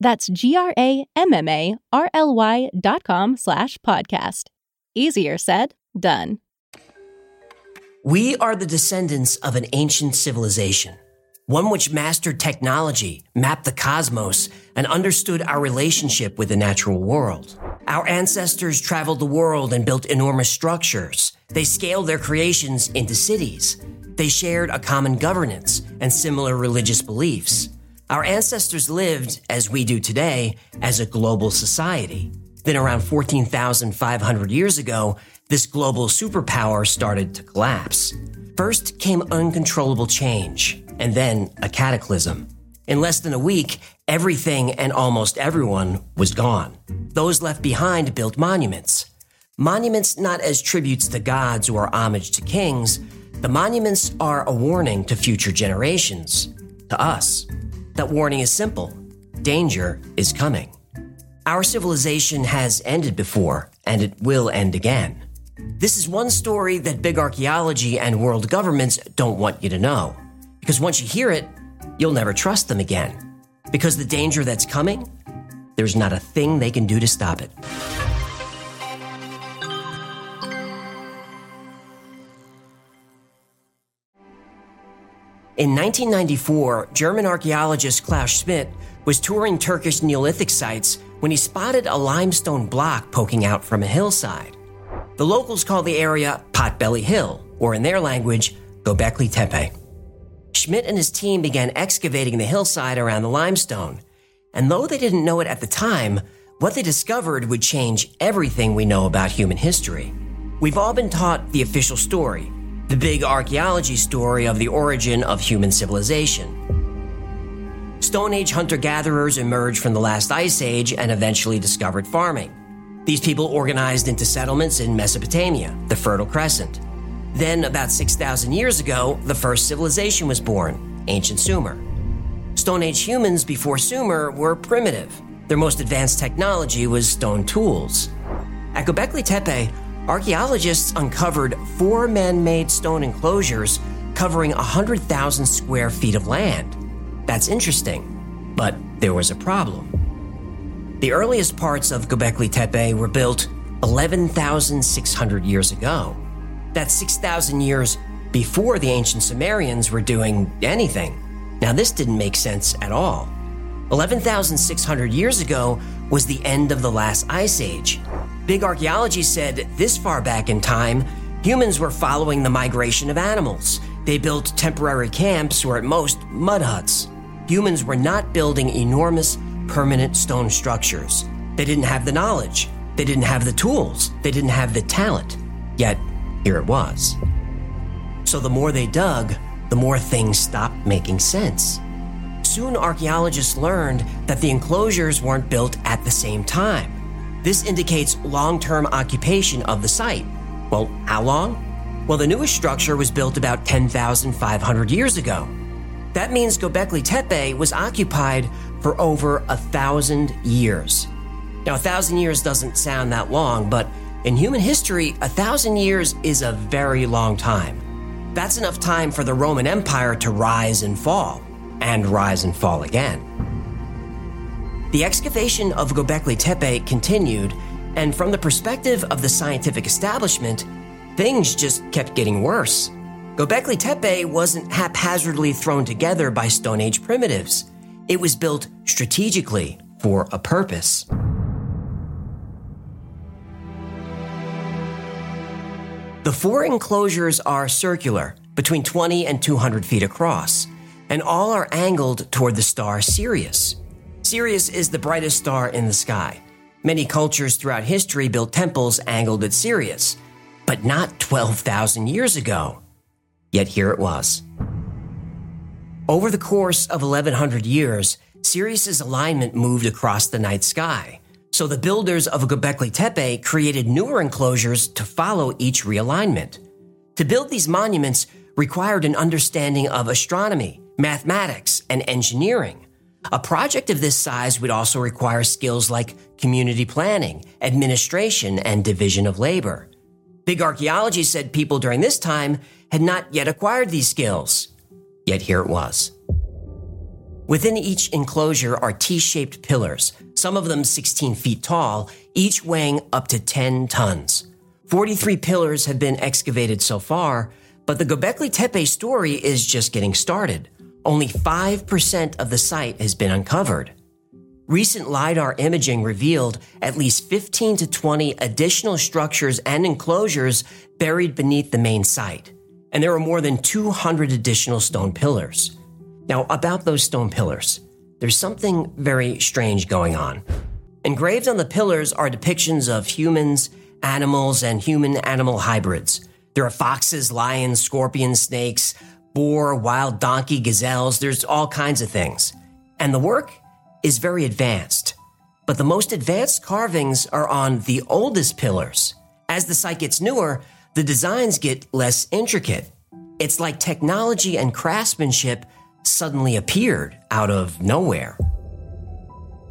That's G-R-A-M-M-A-R-L-Y dot com slash podcast. Easier said, done. We are the descendants of an ancient civilization, one which mastered technology, mapped the cosmos, and understood our relationship with the natural world. Our ancestors traveled the world and built enormous structures. They scaled their creations into cities. They shared a common governance and similar religious beliefs. Our ancestors lived, as we do today, as a global society. Then, around 14,500 years ago, this global superpower started to collapse. First came uncontrollable change, and then a cataclysm. In less than a week, everything and almost everyone was gone. Those left behind built monuments. Monuments not as tributes to gods or homage to kings, the monuments are a warning to future generations, to us. That warning is simple danger is coming. Our civilization has ended before, and it will end again. This is one story that big archaeology and world governments don't want you to know. Because once you hear it, you'll never trust them again. Because the danger that's coming, there's not a thing they can do to stop it. In 1994, German archaeologist Klaus Schmidt was touring Turkish Neolithic sites when he spotted a limestone block poking out from a hillside. The locals call the area Potbelly Hill, or in their language, Göbekli Tepe. Schmidt and his team began excavating the hillside around the limestone, and though they didn't know it at the time, what they discovered would change everything we know about human history. We've all been taught the official story, the big archaeology story of the origin of human civilization. Stone Age hunter gatherers emerged from the last ice age and eventually discovered farming. These people organized into settlements in Mesopotamia, the Fertile Crescent. Then, about 6,000 years ago, the first civilization was born, ancient Sumer. Stone Age humans before Sumer were primitive. Their most advanced technology was stone tools. At Göbekli Tepe, archaeologists uncovered four man made stone enclosures covering 100,000 square feet of land. That's interesting, but there was a problem. The earliest parts of Göbekli Tepe were built 11,600 years ago. That's 6,000 years before the ancient Sumerians were doing anything. Now, this didn't make sense at all. 11,600 years ago was the end of the last ice age. Big archaeology said this far back in time, humans were following the migration of animals. They built temporary camps or at most mud huts. Humans were not building enormous permanent stone structures. They didn't have the knowledge, they didn't have the tools, they didn't have the talent. Yet, here it was. So the more they dug, the more things stopped making sense. Soon, archaeologists learned that the enclosures weren't built at the same time. This indicates long term occupation of the site. Well, how long? Well, the newest structure was built about 10,500 years ago. That means Göbekli Tepe was occupied for over a thousand years. Now, a thousand years doesn't sound that long, but in human history, a thousand years is a very long time. That's enough time for the Roman Empire to rise and fall, and rise and fall again. The excavation of Göbekli Tepe continued, and from the perspective of the scientific establishment, things just kept getting worse. Göbekli Tepe wasn't haphazardly thrown together by Stone Age primitives. It was built strategically for a purpose. The four enclosures are circular, between 20 and 200 feet across, and all are angled toward the star Sirius. Sirius is the brightest star in the sky. Many cultures throughout history built temples angled at Sirius, but not 12,000 years ago. Yet here it was. Over the course of 1100 years, Sirius's alignment moved across the night sky. So the builders of Göbekli Tepe created newer enclosures to follow each realignment. To build these monuments required an understanding of astronomy, mathematics, and engineering. A project of this size would also require skills like community planning, administration, and division of labor. Big archaeology said people during this time had not yet acquired these skills. Yet here it was. Within each enclosure are T shaped pillars, some of them 16 feet tall, each weighing up to 10 tons. 43 pillars have been excavated so far, but the Göbekli Tepe story is just getting started. Only 5% of the site has been uncovered. Recent LiDAR imaging revealed at least 15 to 20 additional structures and enclosures buried beneath the main site, and there are more than 200 additional stone pillars. Now, about those stone pillars, there's something very strange going on. Engraved on the pillars are depictions of humans, animals, and human animal hybrids. There are foxes, lions, scorpions, snakes, boar, wild donkey, gazelles, there's all kinds of things. And the work is very advanced. But the most advanced carvings are on the oldest pillars. As the site gets newer, the designs get less intricate. It's like technology and craftsmanship suddenly appeared out of nowhere.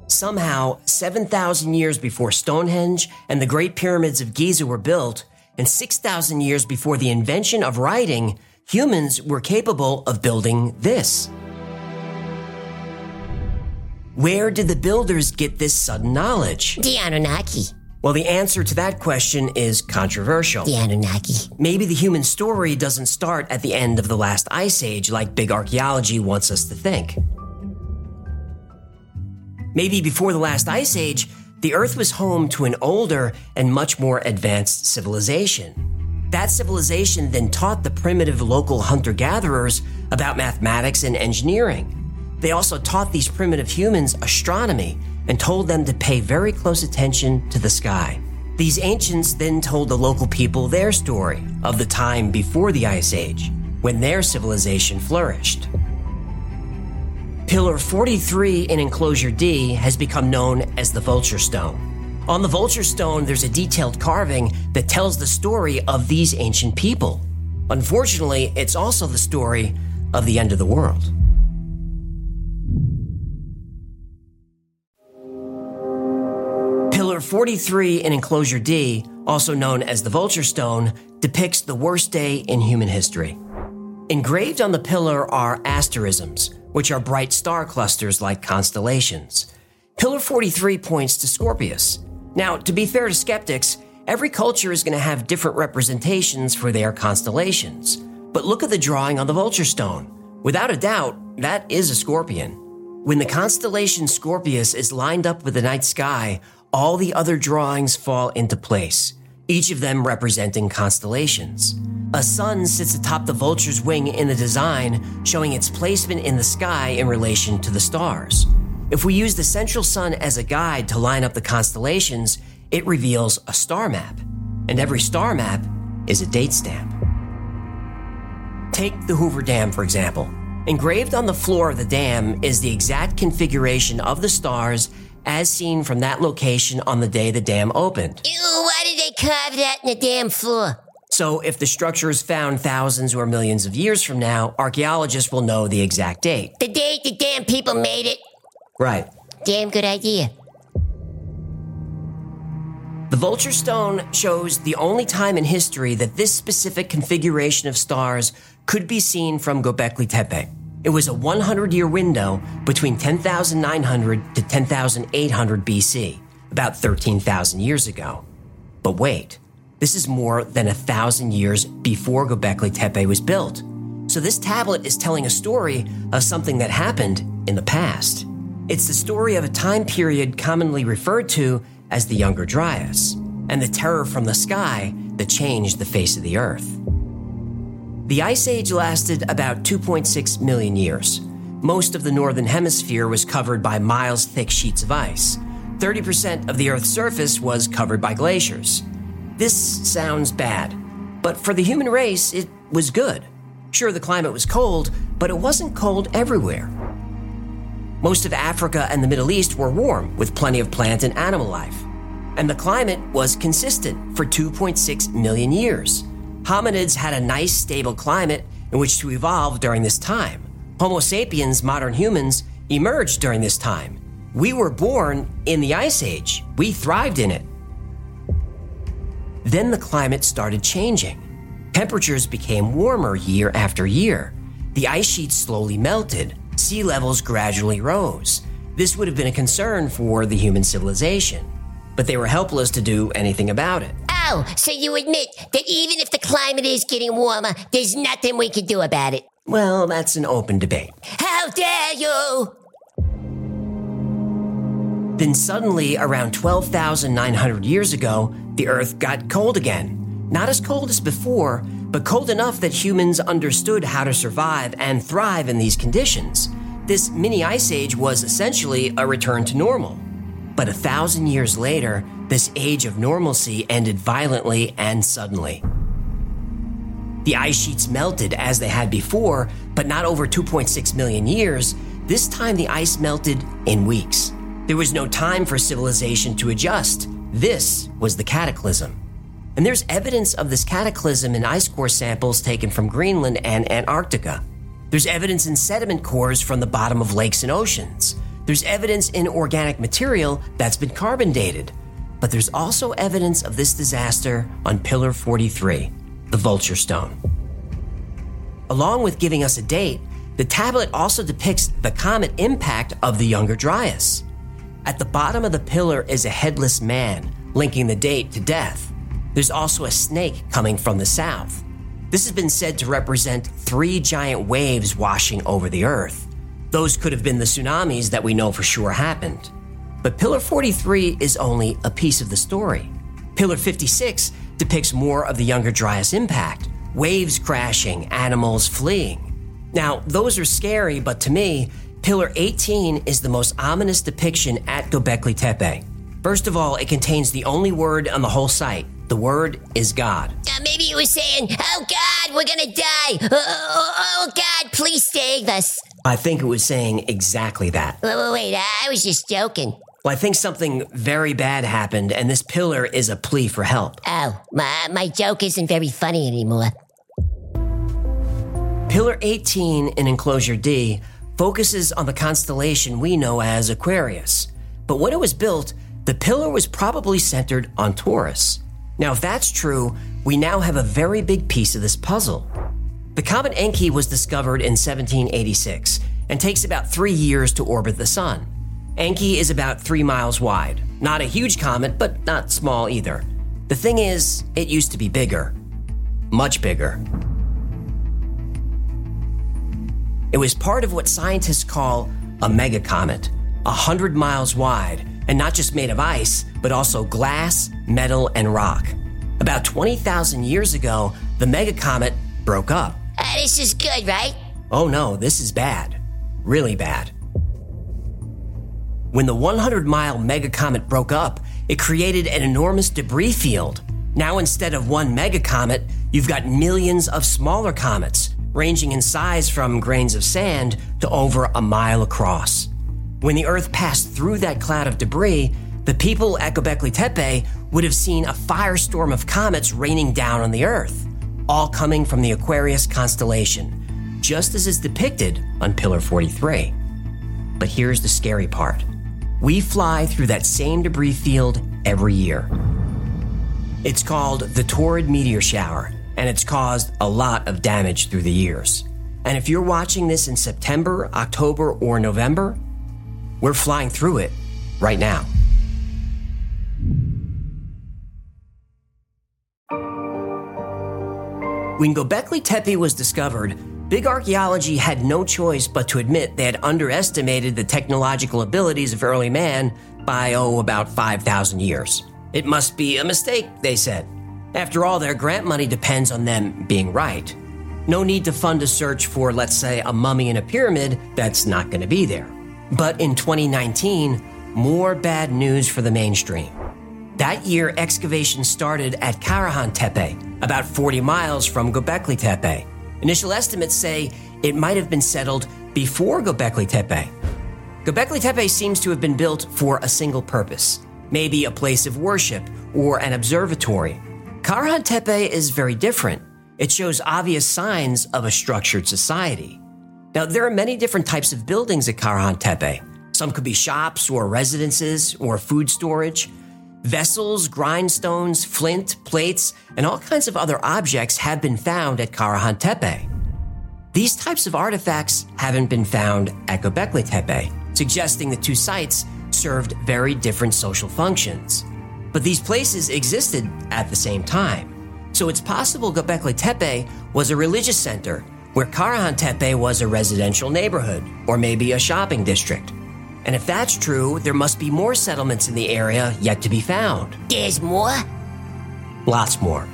Somehow, 7,000 years before Stonehenge and the Great Pyramids of Giza were built, and 6,000 years before the invention of writing, humans were capable of building this. Where did the builders get this sudden knowledge? The Anunnaki. Well, the answer to that question is controversial. The Anunnaki. Maybe the human story doesn't start at the end of the last ice age like big archaeology wants us to think. Maybe before the last ice age, the Earth was home to an older and much more advanced civilization. That civilization then taught the primitive local hunter gatherers about mathematics and engineering. They also taught these primitive humans astronomy and told them to pay very close attention to the sky. These ancients then told the local people their story of the time before the Ice Age, when their civilization flourished. Pillar 43 in Enclosure D has become known as the Vulture Stone. On the Vulture Stone, there's a detailed carving that tells the story of these ancient people. Unfortunately, it's also the story of the end of the world. Pillar 43 in Enclosure D, also known as the Vulture Stone, depicts the worst day in human history. Engraved on the pillar are asterisms, which are bright star clusters like constellations. Pillar 43 points to Scorpius. Now, to be fair to skeptics, every culture is going to have different representations for their constellations. But look at the drawing on the vulture stone. Without a doubt, that is a scorpion. When the constellation Scorpius is lined up with the night sky, all the other drawings fall into place, each of them representing constellations. A sun sits atop the vulture's wing in the design, showing its placement in the sky in relation to the stars. If we use the central sun as a guide to line up the constellations, it reveals a star map. And every star map is a date stamp. Take the Hoover Dam, for example. Engraved on the floor of the dam is the exact configuration of the stars as seen from that location on the day the dam opened. Ew, why did they carve that in the damn floor? So, if the structure is found thousands or millions of years from now, archaeologists will know the exact date. The date the damn people made it. Right. Damn good idea. The Vulture Stone shows the only time in history that this specific configuration of stars could be seen from Göbekli Tepe. It was a 100 year window between 10,900 to 10,800 BC, about 13,000 years ago. But wait, this is more than a thousand years before Göbekli Tepe was built. So this tablet is telling a story of something that happened in the past. It's the story of a time period commonly referred to as the Younger Dryas. and the terror from the sky that changed the face of the Earth. The Ice Age lasted about 2.6 million years. Most of the northern hemisphere was covered by miles thick sheets of ice. 30% of the Earth's surface was covered by glaciers. This sounds bad, but for the human race, it was good. Sure, the climate was cold, but it wasn't cold everywhere. Most of Africa and the Middle East were warm, with plenty of plant and animal life. And the climate was consistent for 2.6 million years. Hominids had a nice, stable climate in which to evolve during this time. Homo sapiens, modern humans, emerged during this time. We were born in the Ice Age, we thrived in it. Then the climate started changing. Temperatures became warmer year after year. The ice sheets slowly melted. Sea levels gradually rose. This would have been a concern for the human civilization, but they were helpless to do anything about it. Oh, so you admit that even if the climate is getting warmer, there's nothing we can do about it? Well, that's an open debate. How dare you! Then suddenly, around 12,900 years ago, the Earth got cold again. Not as cold as before, but cold enough that humans understood how to survive and thrive in these conditions. This mini ice age was essentially a return to normal. But a thousand years later, this age of normalcy ended violently and suddenly. The ice sheets melted as they had before, but not over 2.6 million years. This time the ice melted in weeks. There was no time for civilization to adjust. This was the cataclysm. And there's evidence of this cataclysm in ice core samples taken from Greenland and Antarctica. There's evidence in sediment cores from the bottom of lakes and oceans. There's evidence in organic material that's been carbon dated. But there's also evidence of this disaster on Pillar 43, the Vulture Stone. Along with giving us a date, the tablet also depicts the comet impact of the Younger Dryas. At the bottom of the pillar is a headless man, linking the date to death. There's also a snake coming from the south. This has been said to represent three giant waves washing over the earth. Those could have been the tsunamis that we know for sure happened. But Pillar 43 is only a piece of the story. Pillar 56 depicts more of the Younger Dryas impact waves crashing, animals fleeing. Now, those are scary, but to me, Pillar 18 is the most ominous depiction at Göbekli Tepe. First of all, it contains the only word on the whole site. The word is God. Uh, maybe it was saying, Oh God, we're gonna die. Oh, oh, oh, God, please save us. I think it was saying exactly that. Wait, wait, wait, I was just joking. Well, I think something very bad happened, and this pillar is a plea for help. Oh, my, my joke isn't very funny anymore. Pillar 18 in Enclosure D focuses on the constellation we know as Aquarius. But when it was built, the pillar was probably centered on Taurus. Now, if that's true, we now have a very big piece of this puzzle. The comet Encke was discovered in 1786 and takes about three years to orbit the Sun. Encke is about three miles wide. Not a huge comet, but not small either. The thing is, it used to be bigger. Much bigger. It was part of what scientists call a megacomet, a hundred miles wide, and not just made of ice, but also glass, metal, and rock. About 20,000 years ago, the mega comet broke up. Uh, this is good, right? Oh no, this is bad. Really bad. When the 100 mile mega comet broke up, it created an enormous debris field. Now, instead of one mega comet, you've got millions of smaller comets, ranging in size from grains of sand to over a mile across. When the Earth passed through that cloud of debris, the people at Göbekli Tepe would have seen a firestorm of comets raining down on the Earth, all coming from the Aquarius constellation, just as is depicted on Pillar 43. But here's the scary part we fly through that same debris field every year. It's called the Taurid meteor shower, and it's caused a lot of damage through the years. And if you're watching this in September, October, or November, we're flying through it right now. When Göbekli Tepe was discovered, big archaeology had no choice but to admit they had underestimated the technological abilities of early man by, oh, about 5,000 years. It must be a mistake, they said. After all, their grant money depends on them being right. No need to fund a search for, let's say, a mummy in a pyramid that's not going to be there. But in 2019, more bad news for the mainstream. That year, excavation started at Karahan Tepe, about 40 miles from Göbekli Tepe. Initial estimates say it might have been settled before Göbekli Tepe. Göbekli Tepe seems to have been built for a single purpose, maybe a place of worship or an observatory. Karahan Tepe is very different. It shows obvious signs of a structured society. Now, there are many different types of buildings at Karahan Tepe. Some could be shops or residences or food storage. Vessels, grindstones, flint, plates, and all kinds of other objects have been found at Karahan Tepe. These types of artifacts haven't been found at Göbekli Tepe, suggesting the two sites served very different social functions. But these places existed at the same time. So it's possible Göbekli Tepe was a religious center, where Karahan Tepe was a residential neighborhood, or maybe a shopping district. And if that's true, there must be more settlements in the area yet to be found. There's more? Lots more.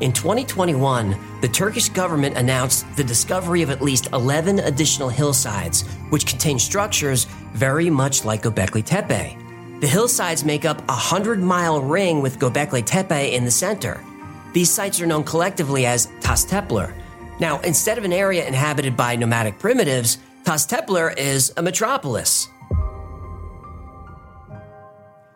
In 2021, the Turkish government announced the discovery of at least 11 additional hillsides, which contain structures very much like Göbekli Tepe. The hillsides make up a 100 mile ring with Göbekli Tepe in the center. These sites are known collectively as Taş Tepeler. Now, instead of an area inhabited by nomadic primitives, Taş Tepeler is a metropolis.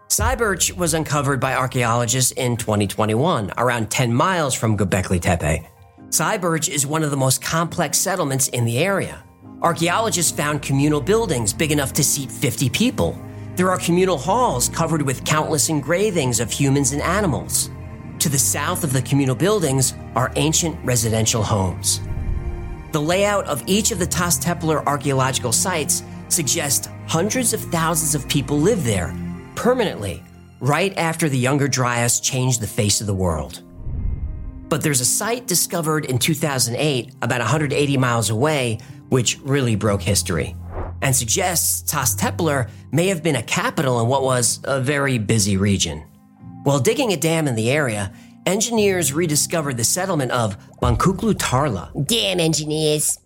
Sayburç was uncovered by archaeologists in 2021, around 10 miles from Göbekli Tepe. Sayburç is one of the most complex settlements in the area. Archaeologists found communal buildings big enough to seat 50 people. There are communal halls covered with countless engravings of humans and animals. To the south of the communal buildings are ancient residential homes. The layout of each of the Taş Tepeler archaeological sites suggests hundreds of thousands of people live there permanently right after the Younger Dryas changed the face of the world. But there's a site discovered in 2008, about 180 miles away, which really broke history and suggests Taş Tepeler may have been a capital in what was a very busy region. While digging a dam in the area, engineers rediscovered the settlement of Boncuklu Tarla. Damn engineers.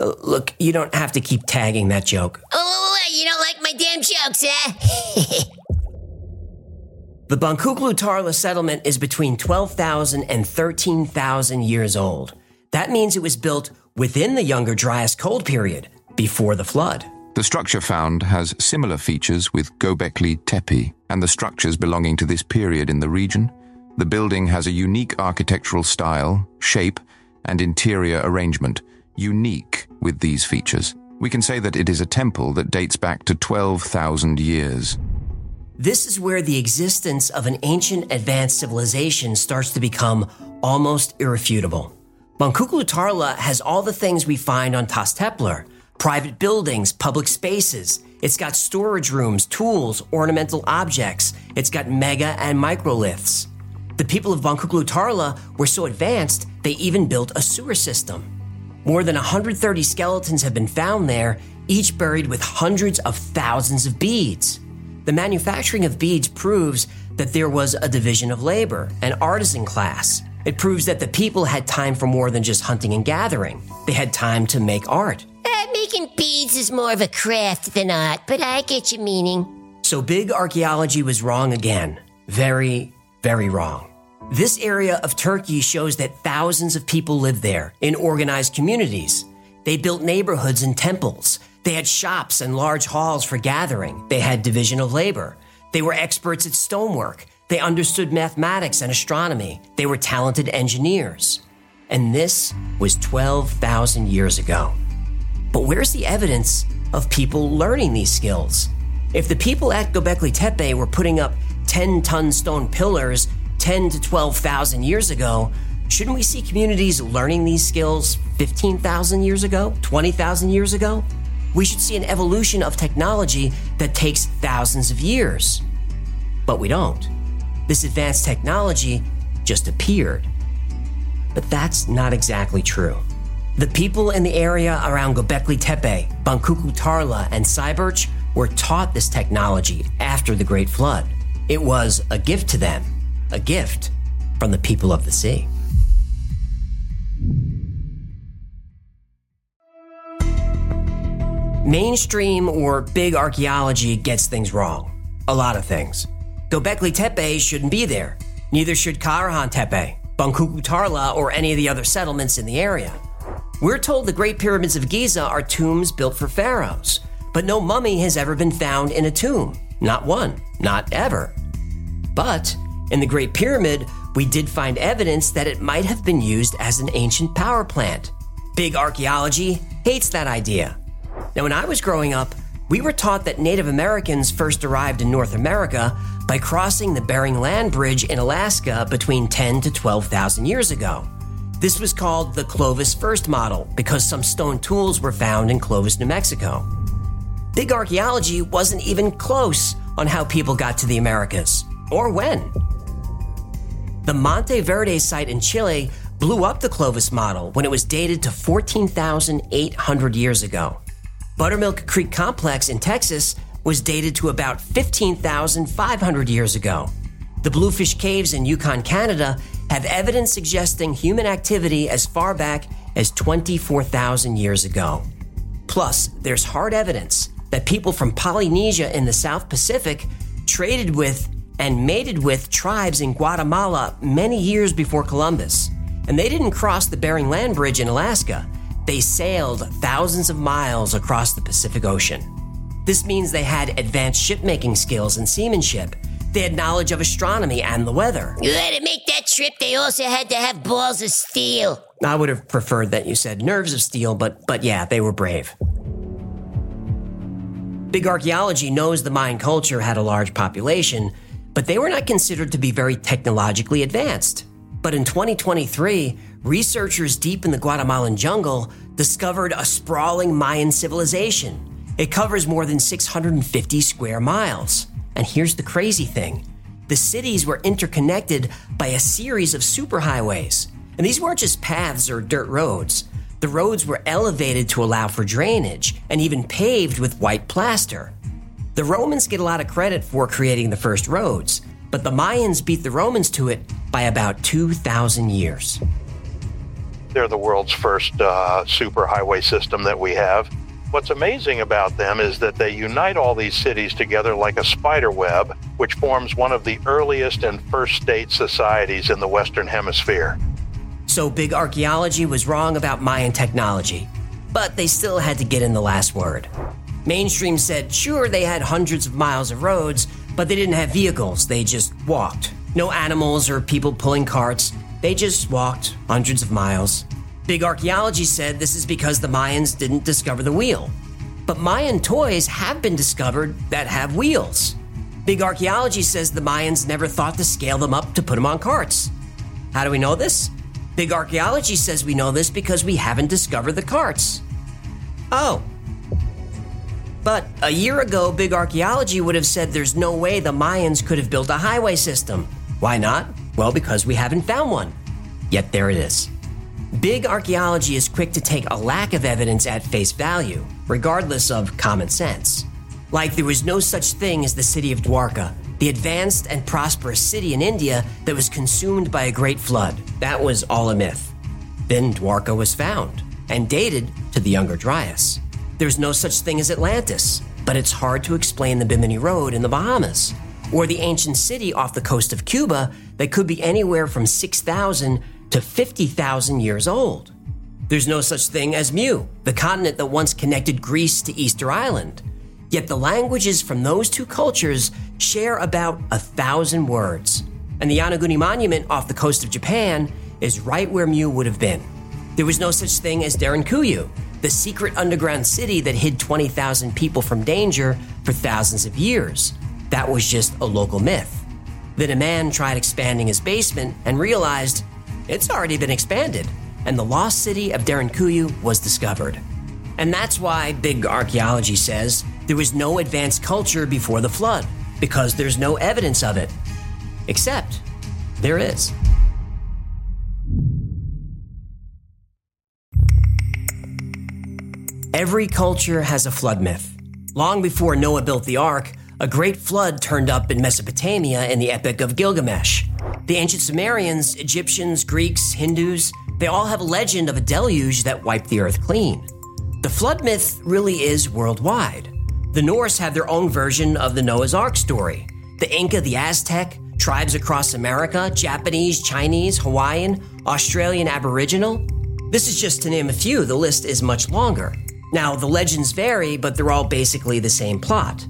Uh, look, you don't have to keep tagging that joke. Oh, you don't like my damn jokes, eh? The Boncuklu Tarla settlement is between 12,000 and 13,000 years old. That means it was built within the Younger Dryas cold period, before the flood. The structure found has similar features with Göbekli Tepe and the structures belonging to this period in the region. The building has a unique architectural style, shape, and interior arrangement, unique with these features. We can say that it is a temple that dates back to 12,000 years. This is where the existence of an ancient advanced civilization starts to become almost irrefutable. Boncuklu Tarla has all the things we find on Taş Tepeler private buildings, public spaces. It's got storage rooms, tools, ornamental objects. It's got mega and microliths. The people of Boncuklu Tarla were so advanced, they even built a sewer system. More than 130 skeletons have been found there, each buried with hundreds of thousands of beads. The manufacturing of beads proves that there was a division of labor, an artisan class. It proves that the people had time for more than just hunting and gathering. They had time to make art. Uh, making beads is more of a craft than art, but I get your meaning. So big archaeology was wrong again. Very, very wrong. This area of Turkey shows that thousands of people lived there in organized communities. They built neighborhoods and temples. They had shops and large halls for gathering. They had division of labor. They were experts at stonework. They understood mathematics and astronomy. They were talented engineers. And this was 12,000 years ago. But where's the evidence of people learning these skills? If the people at Göbekli Tepe were putting up 10 ton stone pillars 10 to 12,000 years ago, shouldn't we see communities learning these skills 15,000 years ago, 20,000 years ago? we should see an evolution of technology that takes thousands of years. But we don't. This advanced technology just appeared. But that's not exactly true. The people in the area around Göbekli Tepe, Boncuklu Tarla, and Sayburç were taught this technology after the Great Flood. It was a gift to them, a gift from the people of the sea. Mainstream or big archaeology gets things wrong. A lot of things. Göbekli Tepe shouldn't be there. Neither should Karahan Tepe, Boncuklu Tarla, or any of the other settlements in the area. We're told the Great Pyramids of Giza are tombs built for pharaohs, but no mummy has ever been found in a tomb. Not one, not ever. But in the Great Pyramid, we did find evidence that it might have been used as an ancient power plant. Big archaeology hates that idea. Now, when I was growing up, we were taught that Native Americans first arrived in North America by crossing the Bering Land Bridge in Alaska between 10 to 12,000 years ago. This was called the Clovis First model because some stone tools were found in Clovis, New Mexico. Big archaeology wasn't even close on how people got to the Americas or when. The Monte Verde site in Chile blew up the Clovis model when it was dated to 14,800 years ago. Buttermilk Creek Complex in Texas was dated to about 15,500 years ago. The Bluefish Caves in Yukon, Canada have evidence suggesting human activity as far back as 24,000 years ago. Plus, there's hard evidence that people from Polynesia in the South Pacific traded with and mated with tribes in Guatemala many years before Columbus. And they didn't cross the Bering Land Bridge in Alaska. They sailed thousands of miles across the Pacific Ocean. This means they had advanced shipmaking skills and seamanship. They had knowledge of astronomy and the weather. Uh, to make that trip, they also had to have balls of steel. I would have preferred that you said nerves of steel, but but yeah, they were brave. Big archaeology knows the Mayan culture had a large population, but they were not considered to be very technologically advanced. But in 2023, researchers deep in the Guatemalan jungle discovered a sprawling Mayan civilization. It covers more than 650 square miles. And here's the crazy thing the cities were interconnected by a series of superhighways. And these weren't just paths or dirt roads. The roads were elevated to allow for drainage and even paved with white plaster. The Romans get a lot of credit for creating the first roads, but the Mayans beat the Romans to it by about 2,000 years. They're the world's first uh, superhighway system that we have. What's amazing about them is that they unite all these cities together like a spider web, which forms one of the earliest and first state societies in the Western Hemisphere. So big archaeology was wrong about Mayan technology, but they still had to get in the last word. Mainstream said, sure, they had hundreds of miles of roads, but they didn't have vehicles, they just walked. No animals or people pulling carts, they just walked hundreds of miles. Big archaeology said this is because the Mayans didn't discover the wheel. But Mayan toys have been discovered that have wheels. Big archaeology says the Mayans never thought to scale them up to put them on carts. How do we know this? Big archaeology says we know this because we haven't discovered the carts. Oh. But a year ago, big archaeology would have said there's no way the Mayans could have built a highway system. Why not? Well, because we haven't found one. Yet there it is. Big archaeology is quick to take a lack of evidence at face value, regardless of common sense. Like there was no such thing as the city of Dwarka, the advanced and prosperous city in India that was consumed by a great flood. That was all a myth. Then Dwarka was found and dated to the Younger Dryas. There's no such thing as Atlantis, but it's hard to explain the Bimini Road in the Bahamas or the ancient city off the coast of Cuba that could be anywhere from 6,000 to 50,000 years old. There's no such thing as Mu, the continent that once connected Greece to Easter Island. Yet the languages from those two cultures share about a thousand words. And the Yonaguni Monument off the coast of Japan is right where Mu would have been. There was no such thing as Derinkuyu, the secret underground city that hid 20,000 people from danger for thousands of years. That was just a local myth. Then a man tried expanding his basement and realized it's already been expanded, and the lost city of Derinkuyu was discovered. And that's why big archaeology says there was no advanced culture before the flood, because there's no evidence of it. Except there is. Every culture has a flood myth. Long before Noah built the ark, a great flood turned up in Mesopotamia in the Epic of Gilgamesh. The ancient Sumerians, Egyptians, Greeks, Hindus, they all have a legend of a deluge that wiped the earth clean. The flood myth really is worldwide. The Norse have their own version of the Noah's Ark story. The Inca, the Aztec, tribes across America, Japanese, Chinese, Hawaiian, Australian Aboriginal. This is just to name a few, the list is much longer. Now, the legends vary, but they're all basically the same plot.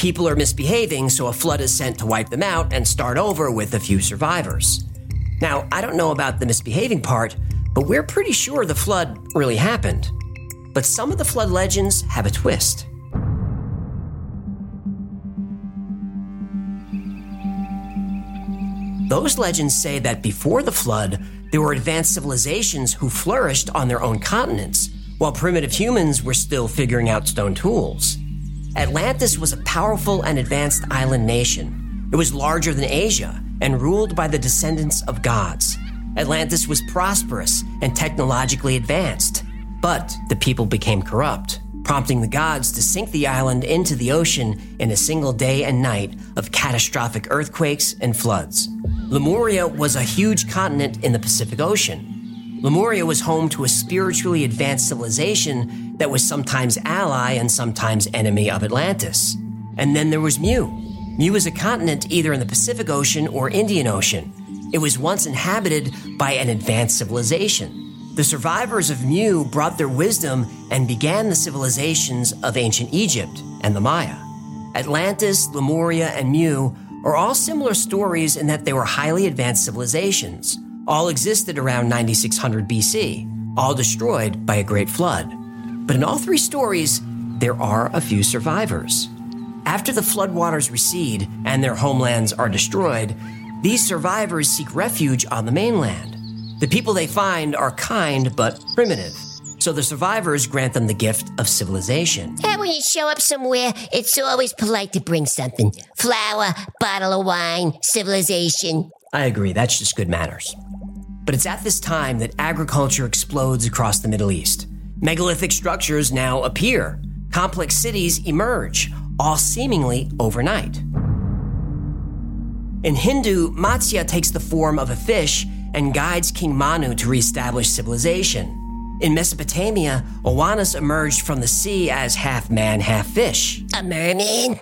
People are misbehaving, so a flood is sent to wipe them out and start over with a few survivors. Now, I don't know about the misbehaving part, but we're pretty sure the flood really happened. But some of the flood legends have a twist. Those legends say that before the flood, there were advanced civilizations who flourished on their own continents, while primitive humans were still figuring out stone tools. Atlantis was a powerful and advanced island nation. It was larger than Asia and ruled by the descendants of gods. Atlantis was prosperous and technologically advanced, but the people became corrupt, prompting the gods to sink the island into the ocean in a single day and night of catastrophic earthquakes and floods. Lemuria was a huge continent in the Pacific Ocean, Lemuria was home to a spiritually advanced civilization that was sometimes ally and sometimes enemy of Atlantis. And then there was Mu. Mu is a continent either in the Pacific Ocean or Indian Ocean. It was once inhabited by an advanced civilization. The survivors of Mu brought their wisdom and began the civilizations of ancient Egypt and the Maya. Atlantis, Lemuria, and Mu are all similar stories in that they were highly advanced civilizations all existed around 9600 BC, all destroyed by a great flood. But in all three stories, there are a few survivors. After the floodwaters recede and their homelands are destroyed, these survivors seek refuge on the mainland. The people they find are kind but primitive, so the survivors grant them the gift of civilization. And when you show up somewhere, it's always polite to bring something flour, bottle of wine, civilization. I agree, that's just good manners. But it's at this time that agriculture explodes across the Middle East. Megalithic structures now appear, complex cities emerge, all seemingly overnight. In Hindu, Matsya takes the form of a fish and guides King Manu to reestablish civilization. In Mesopotamia, Oannes emerged from the sea as half man, half fish. A merman?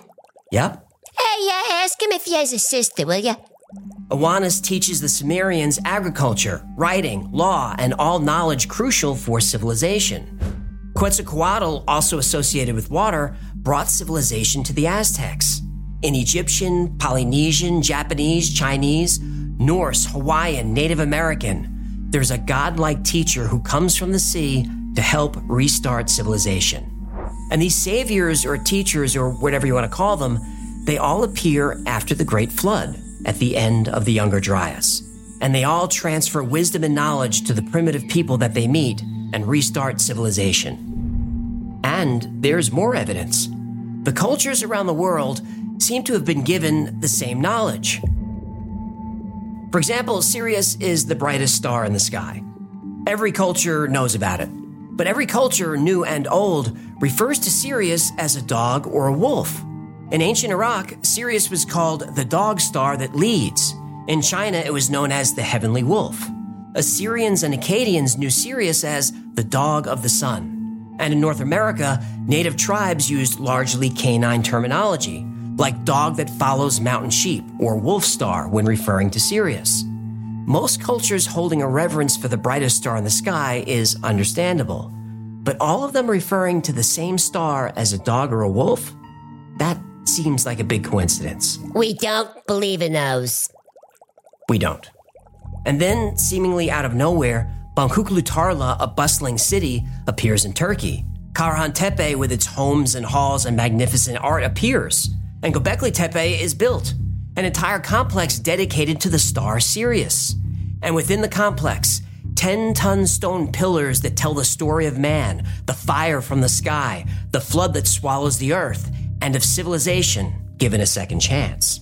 Yep. Hey, yeah, ask him if he has a sister, will ya? Oannes teaches the Sumerians agriculture, writing, law, and all knowledge crucial for civilization. Quetzalcoatl, also associated with water, brought civilization to the Aztecs. In Egyptian, Polynesian, Japanese, Chinese, Norse, Hawaiian, Native American, there's a godlike teacher who comes from the sea to help restart civilization. And these saviors or teachers or whatever you want to call them, they all appear after the Great Flood at the end of the Younger Dryas. And they all transfer wisdom and knowledge to the primitive people that they meet and restart civilization. And there's more evidence. The cultures around the world seem to have been given the same knowledge. For example, Sirius is the brightest star in the sky. Every culture knows about it, but every culture, new and old, refers to Sirius as a dog or a wolf. In ancient Iraq, Sirius was called the dog star that leads. In China, it was known as the heavenly wolf. Assyrians and Akkadians knew Sirius as the dog of the sun. And in North America, native tribes used largely canine terminology, like dog that follows mountain sheep or wolf star when referring to Sirius. Most cultures holding a reverence for the brightest star in the sky is understandable, but all of them referring to the same star as a dog or a wolf? That seems like a big coincidence. We don't believe in those. We don't. And then, seemingly out of nowhere, Boncuklu Tarla, a bustling city, appears in Turkey. Karahan Tepe, with its homes and halls and magnificent art, appears. And Göbekli Tepe is built, an entire complex dedicated to the star Sirius. And within the complex, 10 ton stone pillars that tell the story of man, the fire from the sky, the flood that swallows the earth, and of civilization given a second chance.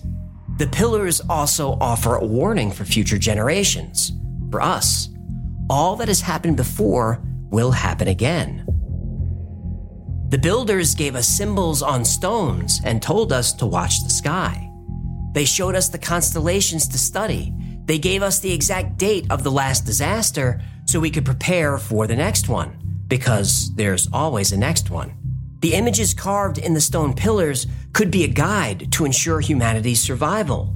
The pillars also offer a warning for future generations. For us, all that has happened before will happen again. The builders gave us symbols on stones and told us to watch the sky. They showed us the constellations to study. They gave us the exact date of the last disaster so we could prepare for the next one, because there's always a next one. The images carved in the stone pillars could be a guide to ensure humanity's survival.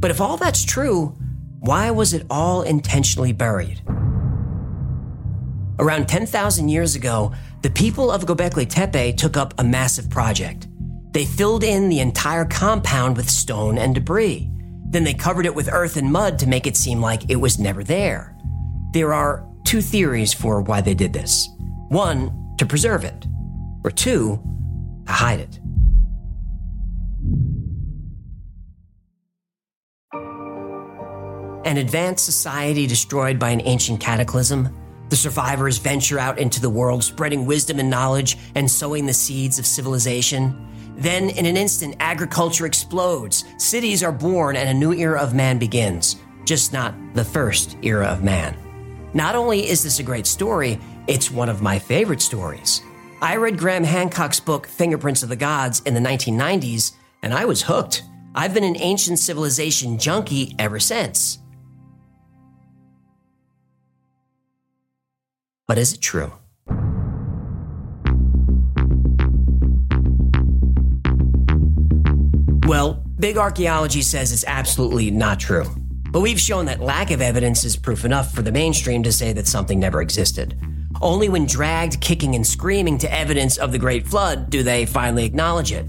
But if all that's true, why was it all intentionally buried? Around 10,000 years ago, the people of Göbekli Tepe took up a massive project. They filled in the entire compound with stone and debris. Then they covered it with earth and mud to make it seem like it was never there. There are two theories for why they did this one, to preserve it, or two, to hide it. An advanced society destroyed by an ancient cataclysm, the survivors venture out into the world, spreading wisdom and knowledge and sowing the seeds of civilization. Then, in an instant, agriculture explodes, cities are born, and a new era of man begins. Just not the first era of man. Not only is this a great story, it's one of my favorite stories. I read Graham Hancock's book, Fingerprints of the Gods, in the 1990s, and I was hooked. I've been an ancient civilization junkie ever since. But is it true? Well, big archaeology says it's absolutely not true. But we've shown that lack of evidence is proof enough for the mainstream to say that something never existed. Only when dragged kicking and screaming to evidence of the Great Flood do they finally acknowledge it.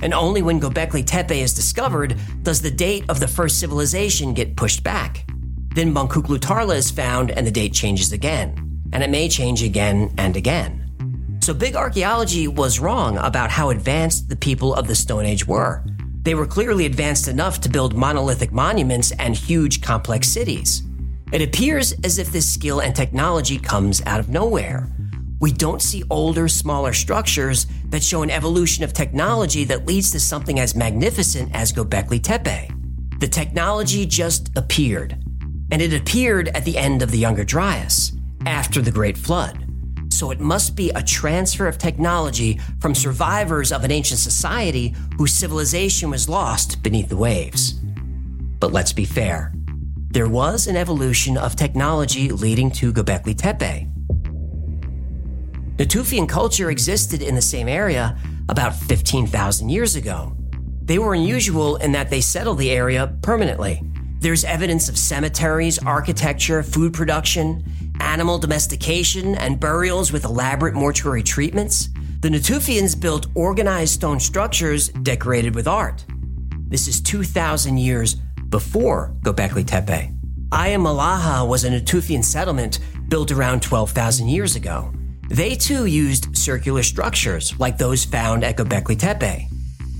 And only when Göbekli Tepe is discovered does the date of the first civilization get pushed back. Then Boncuklu Tarla is found and the date changes again and it may change again and again. So, big archaeology was wrong about how advanced the people of the Stone Age were. They were clearly advanced enough to build monolithic monuments and huge, complex cities. It appears as if this skill and technology comes out of nowhere. We don't see older, smaller structures that show an evolution of technology that leads to something as magnificent as Göbekli Tepe. The technology just appeared, and it appeared at the end of the Younger Dryas after the Great Flood. So it must be a transfer of technology from survivors of an ancient society whose civilization was lost beneath the waves. But let's be fair. There was an evolution of technology leading to Göbekli Tepe. Natufian culture existed in the same area about 15,000 years ago. They were unusual in that they settled the area permanently. There's evidence of cemeteries, architecture, food production, animal domestication, and burials with elaborate mortuary treatments, the Natufians built organized stone structures decorated with art. This is 2,000 years before Göbekli Tepe. Ain Mallaha was a Natufian settlement built around 12,000 years ago. They too used circular structures like those found at Göbekli Tepe.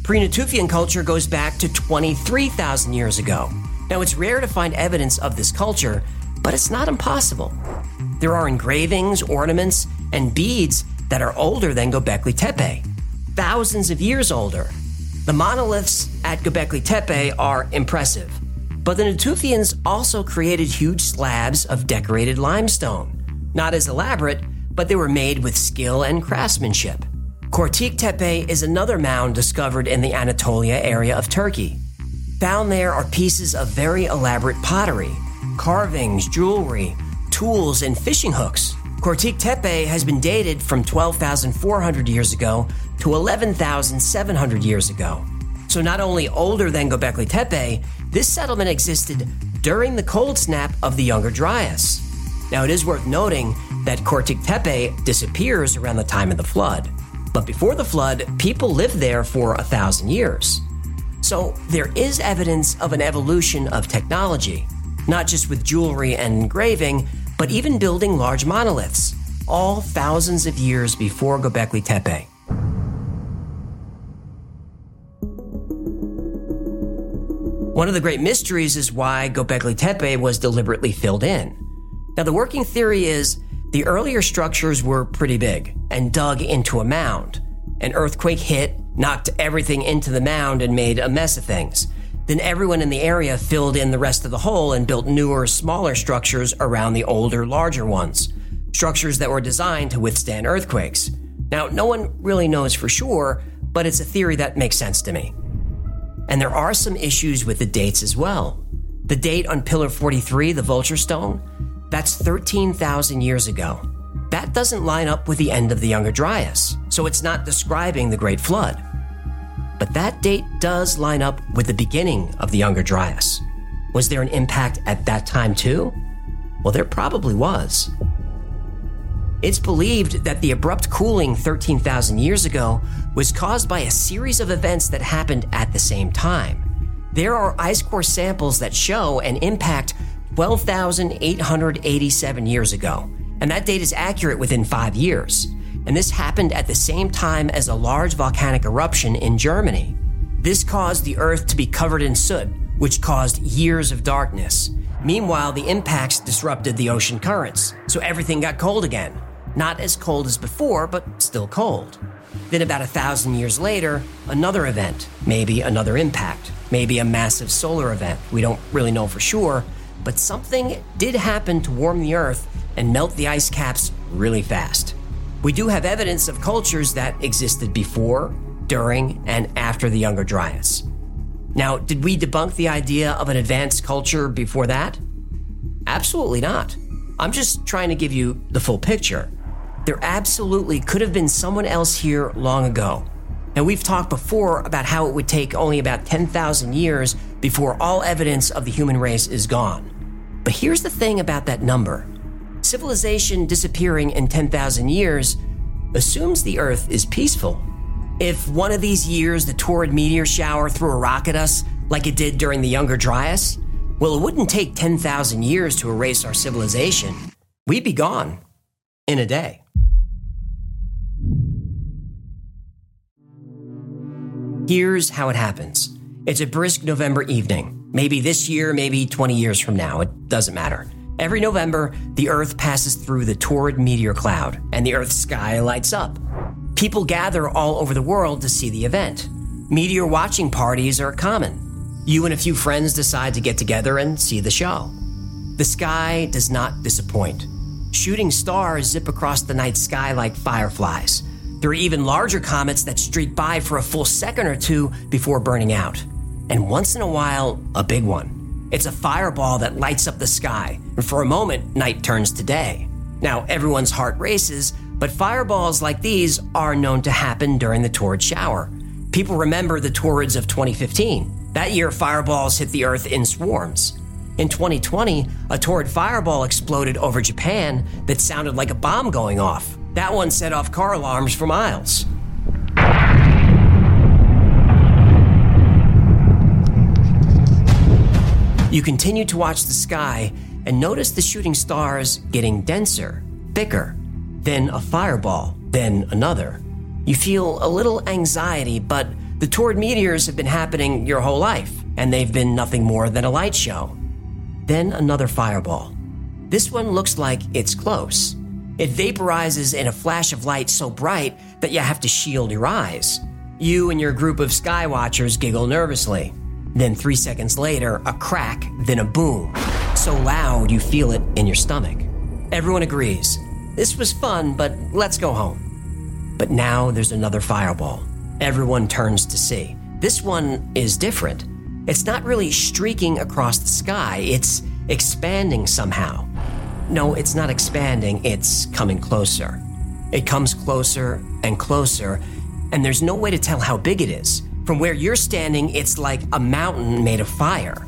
Pre Natufian culture goes back to 23,000 years ago. Now, it's rare to find evidence of this culture, but it's not impossible. There are engravings, ornaments, and beads that are older than Göbekli Tepe, thousands of years older. The monoliths at Göbekli Tepe are impressive, but the Natufians also created huge slabs of decorated limestone. Not as elaborate, but they were made with skill and craftsmanship. Kortik Tepe is another mound discovered in the Anatolia area of Turkey. Found there are pieces of very elaborate pottery, carvings, jewelry, tools, and fishing hooks. Kortik Tepe has been dated from 12,400 years ago to 11,700 years ago. So, not only older than Göbekli Tepe, this settlement existed during the cold snap of the Younger Dryas. Now, it is worth noting that Kortik Tepe disappears around the time of the flood. But before the flood, people lived there for a thousand years. So there is evidence of an evolution of technology, not just with jewelry and engraving, but even building large monoliths, all thousands of years before Göbekli Tepe. One of the great mysteries is why Göbekli Tepe was deliberately filled in. Now, the working theory is the earlier structures were pretty big and dug into a mound. An earthquake hit, knocked everything into the mound, and made a mess of things. Then everyone in the area filled in the rest of the hole and built newer, smaller structures around the older, larger ones. Structures that were designed to withstand earthquakes. Now, no one really knows for sure, but it's a theory that makes sense to me. And there are some issues with the dates as well. The date on Pillar 43, the Vulture Stone, that's 13,000 years ago. That doesn't line up with the end of the Younger Dryas, so it's not describing the Great Flood. But that date does line up with the beginning of the Younger Dryas. Was there an impact at that time too? Well, there probably was. It's believed that the abrupt cooling 13,000 years ago was caused by a series of events that happened at the same time. There are ice core samples that show an impact 12,887 years ago, and that date is accurate within five years. And this happened at the same time as a large volcanic eruption in Germany. This caused the Earth to be covered in soot, which caused years of darkness. Meanwhile, the impacts disrupted the ocean currents, so everything got cold again. Not as cold as before, but still cold. Then, about a thousand years later, another event, maybe another impact, maybe a massive solar event. We don't really know for sure, but something did happen to warm the Earth and melt the ice caps really fast. We do have evidence of cultures that existed before, during, and after the Younger Dryas. Now, did we debunk the idea of an advanced culture before that? Absolutely not. I'm just trying to give you the full picture. There absolutely could have been someone else here long ago. And we've talked before about how it would take only about 10,000 years before all evidence of the human race is gone. But here's the thing about that number civilization disappearing in 10,000 years assumes the Earth is peaceful. If one of these years the Taurid meteor shower threw a rock at us, like it did during the Younger Dryas, well, it wouldn't take 10,000 years to erase our civilization. We'd be gone in a day. Here's how it happens it's a brisk November evening. Maybe this year, maybe 20 years from now, it doesn't matter. Every November, the Earth passes through the Taurid meteor cloud, and the Earth's sky lights up. People gather all over the world to see the event. Meteor watching parties are common. You and a few friends decide to get together and see the show. The sky does not disappoint. Shooting stars zip across the night sky like fireflies. There are even larger comets that streak by for a full second or two before burning out. And once in a while, a big one. It's a fireball that lights up the sky, and for a moment, night turns to day. Now, everyone's heart races, but fireballs like these are known to happen during the Taurid shower. People remember the Taurids of 2015. That year, fireballs hit the Earth in swarms. In 2020, a Taurid fireball exploded over Japan that sounded like a bomb going off. That one set off car alarms for miles. You continue to watch the sky and notice the shooting stars getting denser, thicker, then a fireball, then another. You feel a little anxiety, but the Taurid meteors have been happening your whole life, and they've been nothing more than a light show. Then another fireball. This one looks like it's close. It vaporizes in a flash of light so bright that you have to shield your eyes. You and your group of sky watchers giggle nervously. Then, three seconds later, a crack, then a boom. So loud you feel it in your stomach. Everyone agrees. This was fun, but let's go home. But now there's another fireball. Everyone turns to see. This one is different. It's not really streaking across the sky, it's expanding somehow. No, it's not expanding, it's coming closer. It comes closer and closer, and there's no way to tell how big it is. From where you're standing, it's like a mountain made of fire.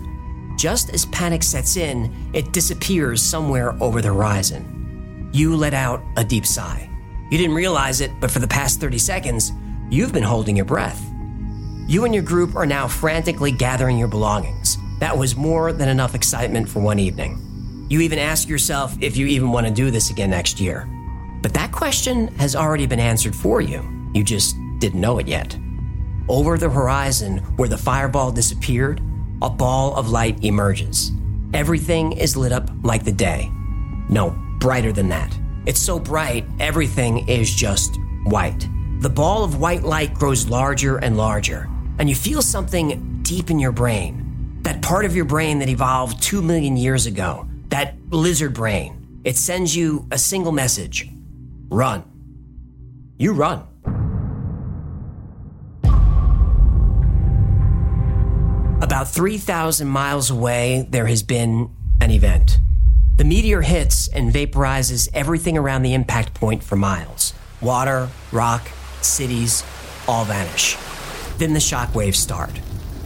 Just as panic sets in, it disappears somewhere over the horizon. You let out a deep sigh. You didn't realize it, but for the past 30 seconds, you've been holding your breath. You and your group are now frantically gathering your belongings. That was more than enough excitement for one evening. You even ask yourself if you even want to do this again next year. But that question has already been answered for you. You just didn't know it yet. Over the horizon, where the fireball disappeared, a ball of light emerges. Everything is lit up like the day. No, brighter than that. It's so bright, everything is just white. The ball of white light grows larger and larger, and you feel something deep in your brain. That part of your brain that evolved two million years ago, that lizard brain, it sends you a single message run. you run. About 3,000 miles away, there has been an event. The meteor hits and vaporizes everything around the impact point for miles. Water, rock, cities, all vanish. Then the shock waves start.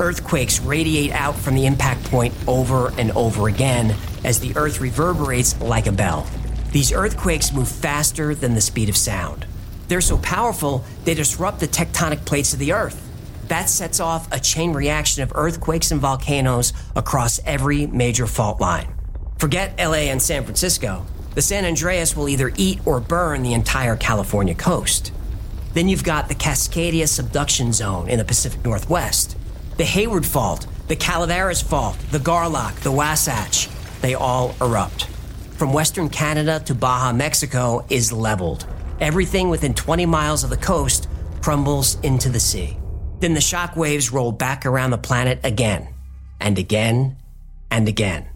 Earthquakes radiate out from the impact point over and over again as the Earth reverberates like a bell. These earthquakes move faster than the speed of sound. They're so powerful, they disrupt the tectonic plates of the Earth. That sets off a chain reaction of earthquakes and volcanoes across every major fault line. Forget LA and San Francisco. The San Andreas will either eat or burn the entire California coast. Then you've got the Cascadia subduction zone in the Pacific Northwest, the Hayward Fault, the Calaveras Fault, the Garlock, the Wasatch. They all erupt. From western Canada to Baja, Mexico is leveled. Everything within 20 miles of the coast crumbles into the sea. Then the shock waves roll back around the planet again, and again, and again.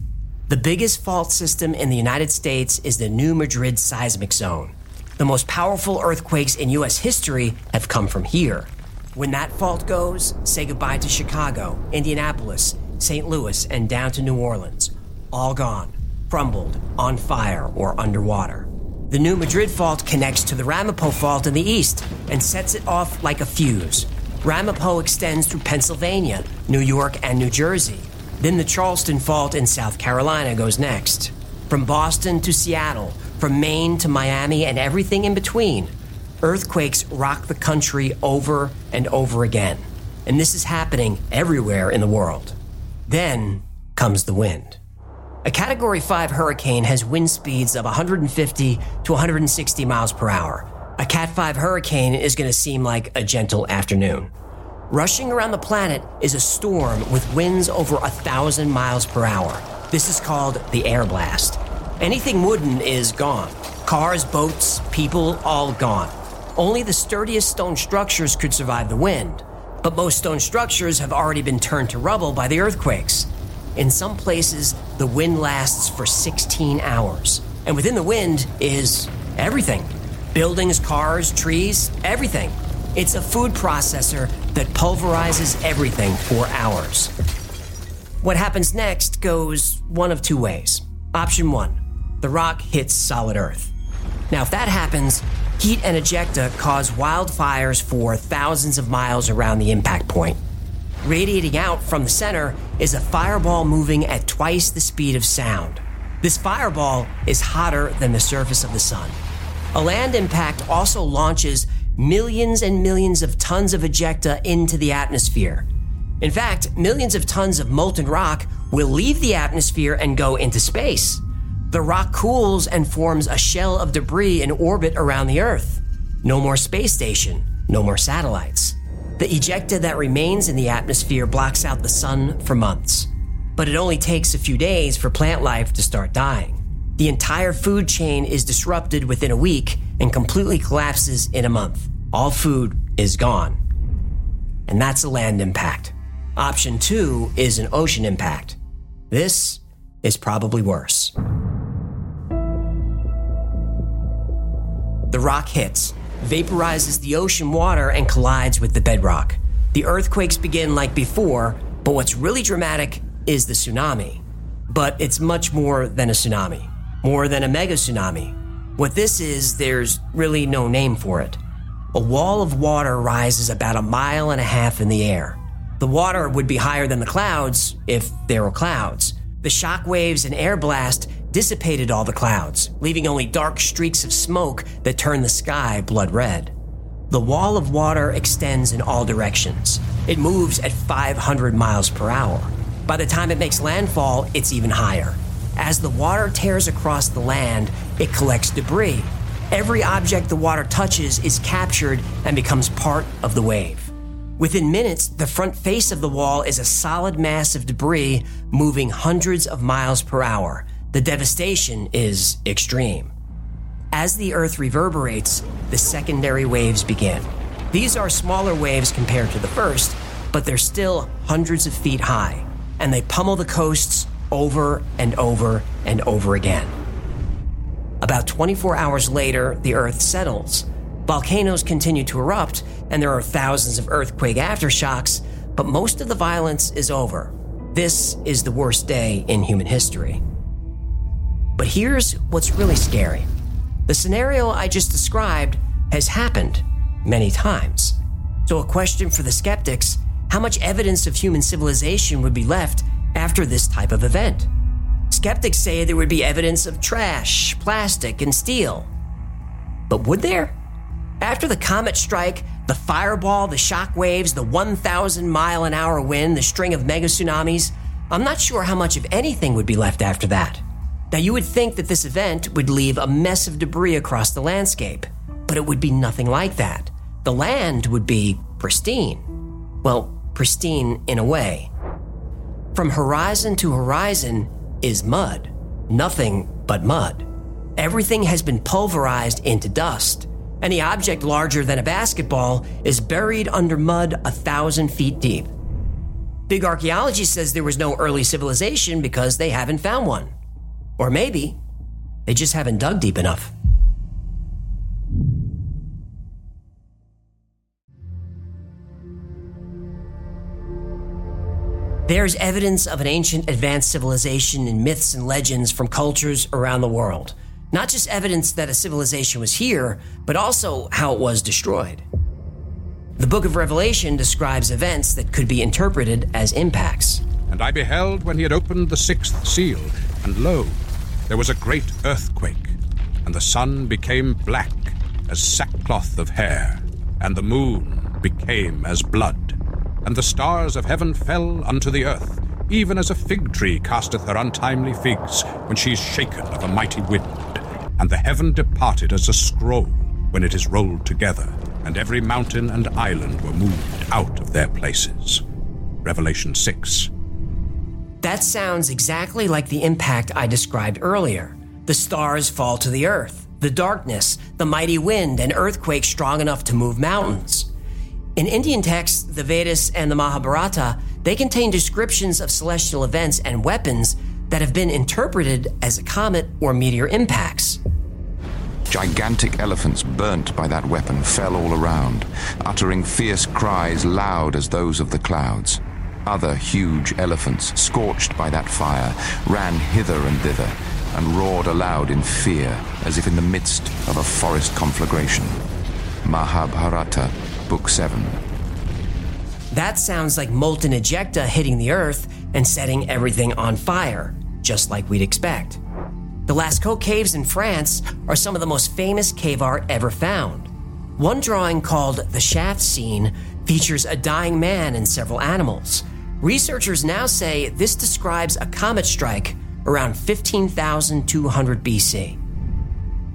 The biggest fault system in the United States is the New Madrid seismic zone. The most powerful earthquakes in U.S. history have come from here. When that fault goes, say goodbye to Chicago, Indianapolis, St. Louis, and down to New Orleans. All gone, crumbled, on fire, or underwater. The New Madrid fault connects to the Ramapo fault in the east and sets it off like a fuse. Ramapo extends through Pennsylvania, New York, and New Jersey. Then the Charleston fault in South Carolina goes next. From Boston to Seattle, from Maine to Miami, and everything in between. Earthquakes rock the country over and over again. And this is happening everywhere in the world. Then comes the wind. A Category 5 hurricane has wind speeds of 150 to 160 miles per hour. A Cat 5 hurricane is going to seem like a gentle afternoon. Rushing around the planet is a storm with winds over a thousand miles per hour. This is called the air blast. Anything wooden is gone. Cars, boats, people, all gone. Only the sturdiest stone structures could survive the wind, but most stone structures have already been turned to rubble by the earthquakes. In some places, the wind lasts for 16 hours, and within the wind is everything buildings, cars, trees, everything. It's a food processor that pulverizes everything for hours. What happens next goes one of two ways. Option one the rock hits solid earth. Now, if that happens, heat and ejecta cause wildfires for thousands of miles around the impact point. Radiating out from the center is a fireball moving at twice the speed of sound. This fireball is hotter than the surface of the sun. A land impact also launches millions and millions of tons of ejecta into the atmosphere. In fact, millions of tons of molten rock will leave the atmosphere and go into space. The rock cools and forms a shell of debris in orbit around the Earth. No more space station, no more satellites. The ejecta that remains in the atmosphere blocks out the sun for months. But it only takes a few days for plant life to start dying. The entire food chain is disrupted within a week and completely collapses in a month. All food is gone. And that's a land impact. Option two is an ocean impact. This is probably worse. The rock hits, vaporizes the ocean water, and collides with the bedrock. The earthquakes begin like before, but what's really dramatic is the tsunami. But it's much more than a tsunami, more than a mega tsunami. What this is, there's really no name for it. A wall of water rises about a mile and a half in the air. The water would be higher than the clouds if there were clouds. The shock waves and air blast dissipated all the clouds, leaving only dark streaks of smoke that turn the sky blood red. The wall of water extends in all directions. It moves at 500 miles per hour. By the time it makes landfall, it's even higher. As the water tears across the land, it collects debris. Every object the water touches is captured and becomes part of the wave. Within minutes, the front face of the wall is a solid mass of debris moving hundreds of miles per hour, the devastation is extreme. As the Earth reverberates, the secondary waves begin. These are smaller waves compared to the first, but they're still hundreds of feet high, and they pummel the coasts over and over and over again. About 24 hours later, the Earth settles. Volcanoes continue to erupt, and there are thousands of earthquake aftershocks, but most of the violence is over. This is the worst day in human history. But here's what's really scary the scenario I just described has happened many times. So, a question for the skeptics how much evidence of human civilization would be left after this type of event? Skeptics say there would be evidence of trash, plastic, and steel. But would there? After the comet strike, the fireball, the shock waves, the 1,000 mile an hour wind, the string of mega tsunamis, I'm not sure how much of anything would be left after that. Now, you would think that this event would leave a mess of debris across the landscape, but it would be nothing like that. The land would be pristine. Well, pristine in a way. From horizon to horizon is mud, nothing but mud. Everything has been pulverized into dust. Any object larger than a basketball is buried under mud a thousand feet deep. Big archaeology says there was no early civilization because they haven't found one. Or maybe they just haven't dug deep enough. There's evidence of an ancient advanced civilization in myths and legends from cultures around the world. Not just evidence that a civilization was here, but also how it was destroyed. The book of Revelation describes events that could be interpreted as impacts. And I beheld when he had opened the sixth seal, and lo, there was a great earthquake, and the sun became black as sackcloth of hair, and the moon became as blood, and the stars of heaven fell unto the earth, even as a fig tree casteth her untimely figs when she is shaken of a mighty wind. And the heaven departed as a scroll when it is rolled together, and every mountain and island were moved out of their places. Revelation 6. That sounds exactly like the impact I described earlier. The stars fall to the earth, the darkness, the mighty wind, and earthquake strong enough to move mountains. In Indian texts, the Vedas and the Mahabharata, they contain descriptions of celestial events and weapons that have been interpreted as comet or meteor impacts. Gigantic elephants burnt by that weapon fell all around, uttering fierce cries loud as those of the clouds. Other huge elephants, scorched by that fire, ran hither and thither and roared aloud in fear as if in the midst of a forest conflagration. Mahabharata, Book 7. That sounds like molten ejecta hitting the earth and setting everything on fire, just like we'd expect. The Lascaux caves in France are some of the most famous cave art ever found. One drawing called The Shaft Scene features a dying man and several animals. Researchers now say this describes a comet strike around 15,200 BC.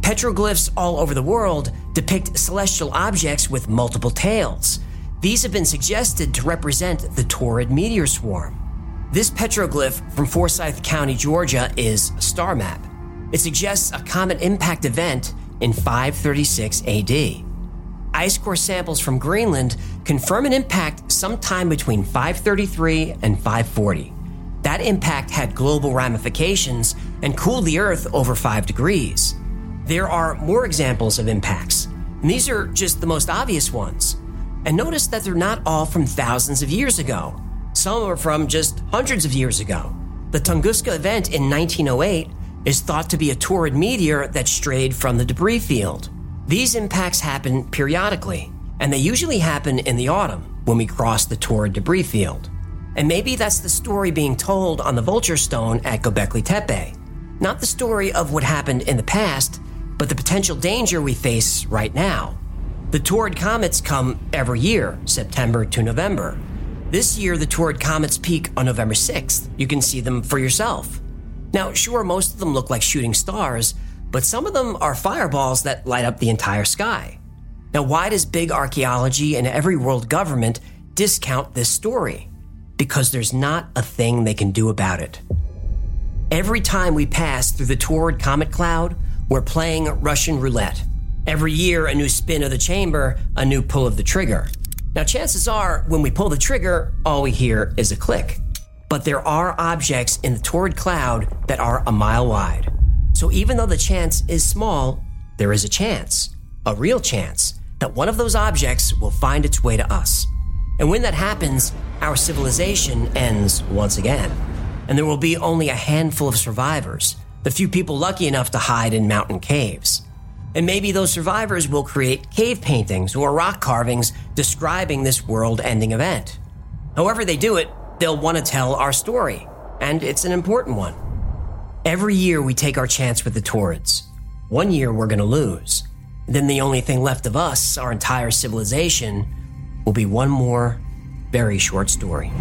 Petroglyphs all over the world depict celestial objects with multiple tails. These have been suggested to represent the Taurid meteor swarm. This petroglyph from Forsyth County, Georgia, is star map. It suggests a comet impact event in 536 AD. Ice core samples from Greenland confirm an impact sometime between 533 and 540. That impact had global ramifications and cooled the Earth over 5 degrees. There are more examples of impacts, and these are just the most obvious ones. And notice that they're not all from thousands of years ago. Some are from just hundreds of years ago. The Tunguska event in 1908 is thought to be a Taurid meteor that strayed from the debris field. These impacts happen periodically, and they usually happen in the autumn when we cross the Taurid debris field. And maybe that's the story being told on the Vulture Stone at Göbekli Tepe. Not the story of what happened in the past, but the potential danger we face right now. The Taurid comets come every year, September to November. This year, the Taurid comets peak on November 6th. You can see them for yourself. Now, sure, most of them look like shooting stars, but some of them are fireballs that light up the entire sky. Now, why does big archaeology and every world government discount this story? Because there's not a thing they can do about it. Every time we pass through the Taurid comet cloud, we're playing Russian roulette. Every year, a new spin of the chamber, a new pull of the trigger. Now, chances are, when we pull the trigger, all we hear is a click. But there are objects in the Taurid cloud that are a mile wide. So even though the chance is small, there is a chance. a real chance, that one of those objects will find its way to us. And when that happens, our civilization ends once again. And there will be only a handful of survivors, the few people lucky enough to hide in mountain caves. And maybe those survivors will create cave paintings or rock carvings describing this world ending event. However, they do it, they'll want to tell our story, and it's an important one. Every year we take our chance with the Taurids. One year we're going to lose. Then the only thing left of us, our entire civilization, will be one more very short story.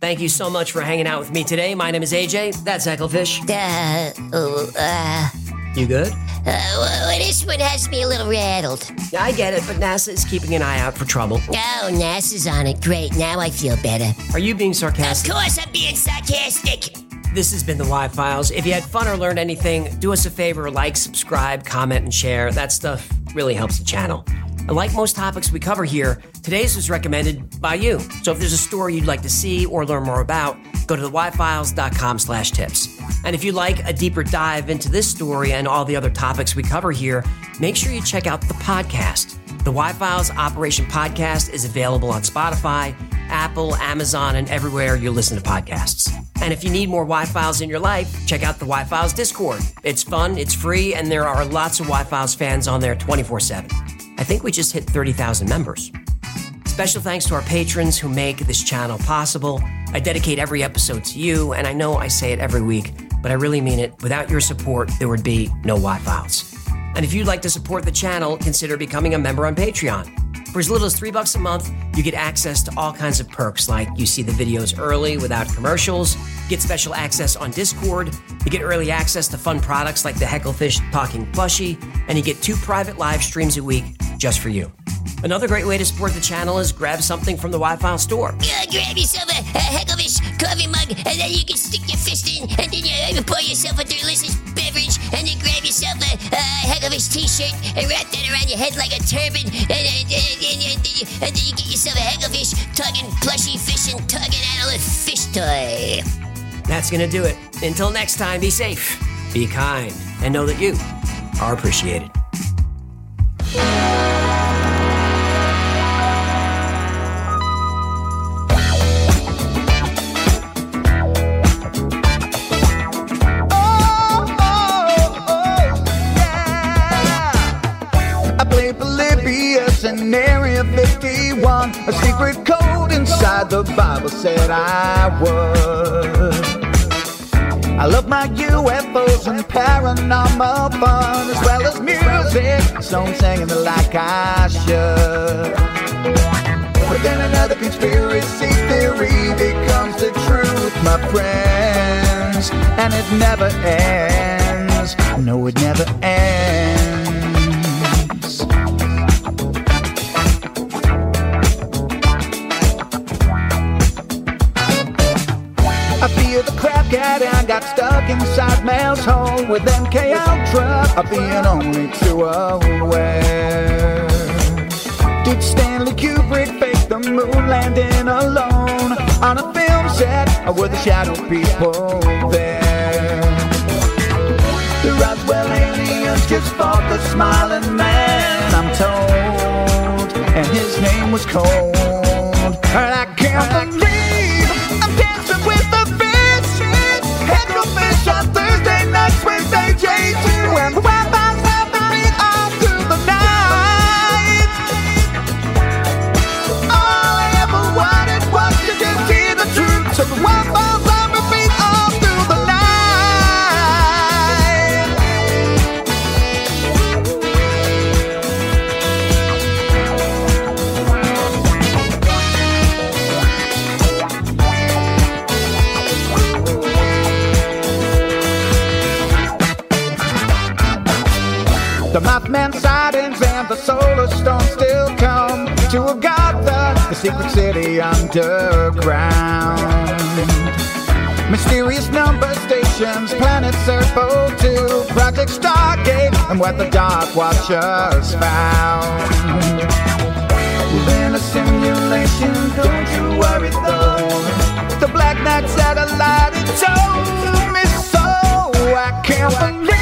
Thank you so much for hanging out with me today. My name is AJ. That's Hecklefish. Uh, oh, uh, You good? uh, well, this one has me a little rattled. I get it, but NASA is keeping an eye out for trouble. Oh, NASA's on it. Great, now I feel better. Are you being sarcastic? Of course I'm being sarcastic. This has been the Y Files. If you had fun or learned anything, do us a favor like, subscribe, comment, and share. That stuff really helps the channel. And like most topics we cover here, today's was recommended by you. So if there's a story you'd like to see or learn more about, go to theyfiles.com slash tips. And if you'd like a deeper dive into this story and all the other topics we cover here, make sure you check out the podcast. The Y Files Operation Podcast is available on Spotify, Apple, Amazon, and everywhere you listen to podcasts. And if you need more Y Files in your life, check out the Y Files Discord. It's fun, it's free, and there are lots of Y Files fans on there 24 7. I think we just hit 30,000 members. Special thanks to our patrons who make this channel possible. I dedicate every episode to you, and I know I say it every week, but I really mean it. Without your support, there would be no Y Files. And if you'd like to support the channel, consider becoming a member on Patreon. For as little as three bucks a month, you get access to all kinds of perks like you see the videos early without commercials, get special access on Discord, you get early access to fun products like the Hecklefish Talking Plushie, and you get two private live streams a week just for you. Another great way to support the channel is grab something from the Wi-Fi store. Uh, grab yourself a, a Hecklefish coffee mug, and then you can stick your fist in, and then you pour yourself a delicious beverage, and then grab yourself a, a Hecklefish t-shirt and wrap that around your head like a turban, and, and, and, and, then you- and then you get yourself a Hecklefish tugging plushy fish and tugging analyst fish toy. That's gonna do it. Until next time, be safe, be kind, and know that you are appreciated. A secret code inside the Bible said I would. I love my UFOs and paranormal fun, as well as music. So I'm singing like I should. But then another conspiracy theory becomes the truth, my friends. And it never ends. No, it never ends. I feel the crap cat and got stuck inside Mel's hole with MK Ultra. Of being only too aware. Did Stanley Kubrick fake the moon landing alone on a film set? Or were the shadow people there? The Roswell aliens just fought the smiling man, I'm told. And his name was Cold. And I can't believe solar storm still come to Agartha, the secret city underground. Mysterious number stations, planet Serpo 2, Project Stargate, and what the Dark Watchers found. within a simulation. Don't you worry though. The Black Knight satellite it told me so. I can't believe.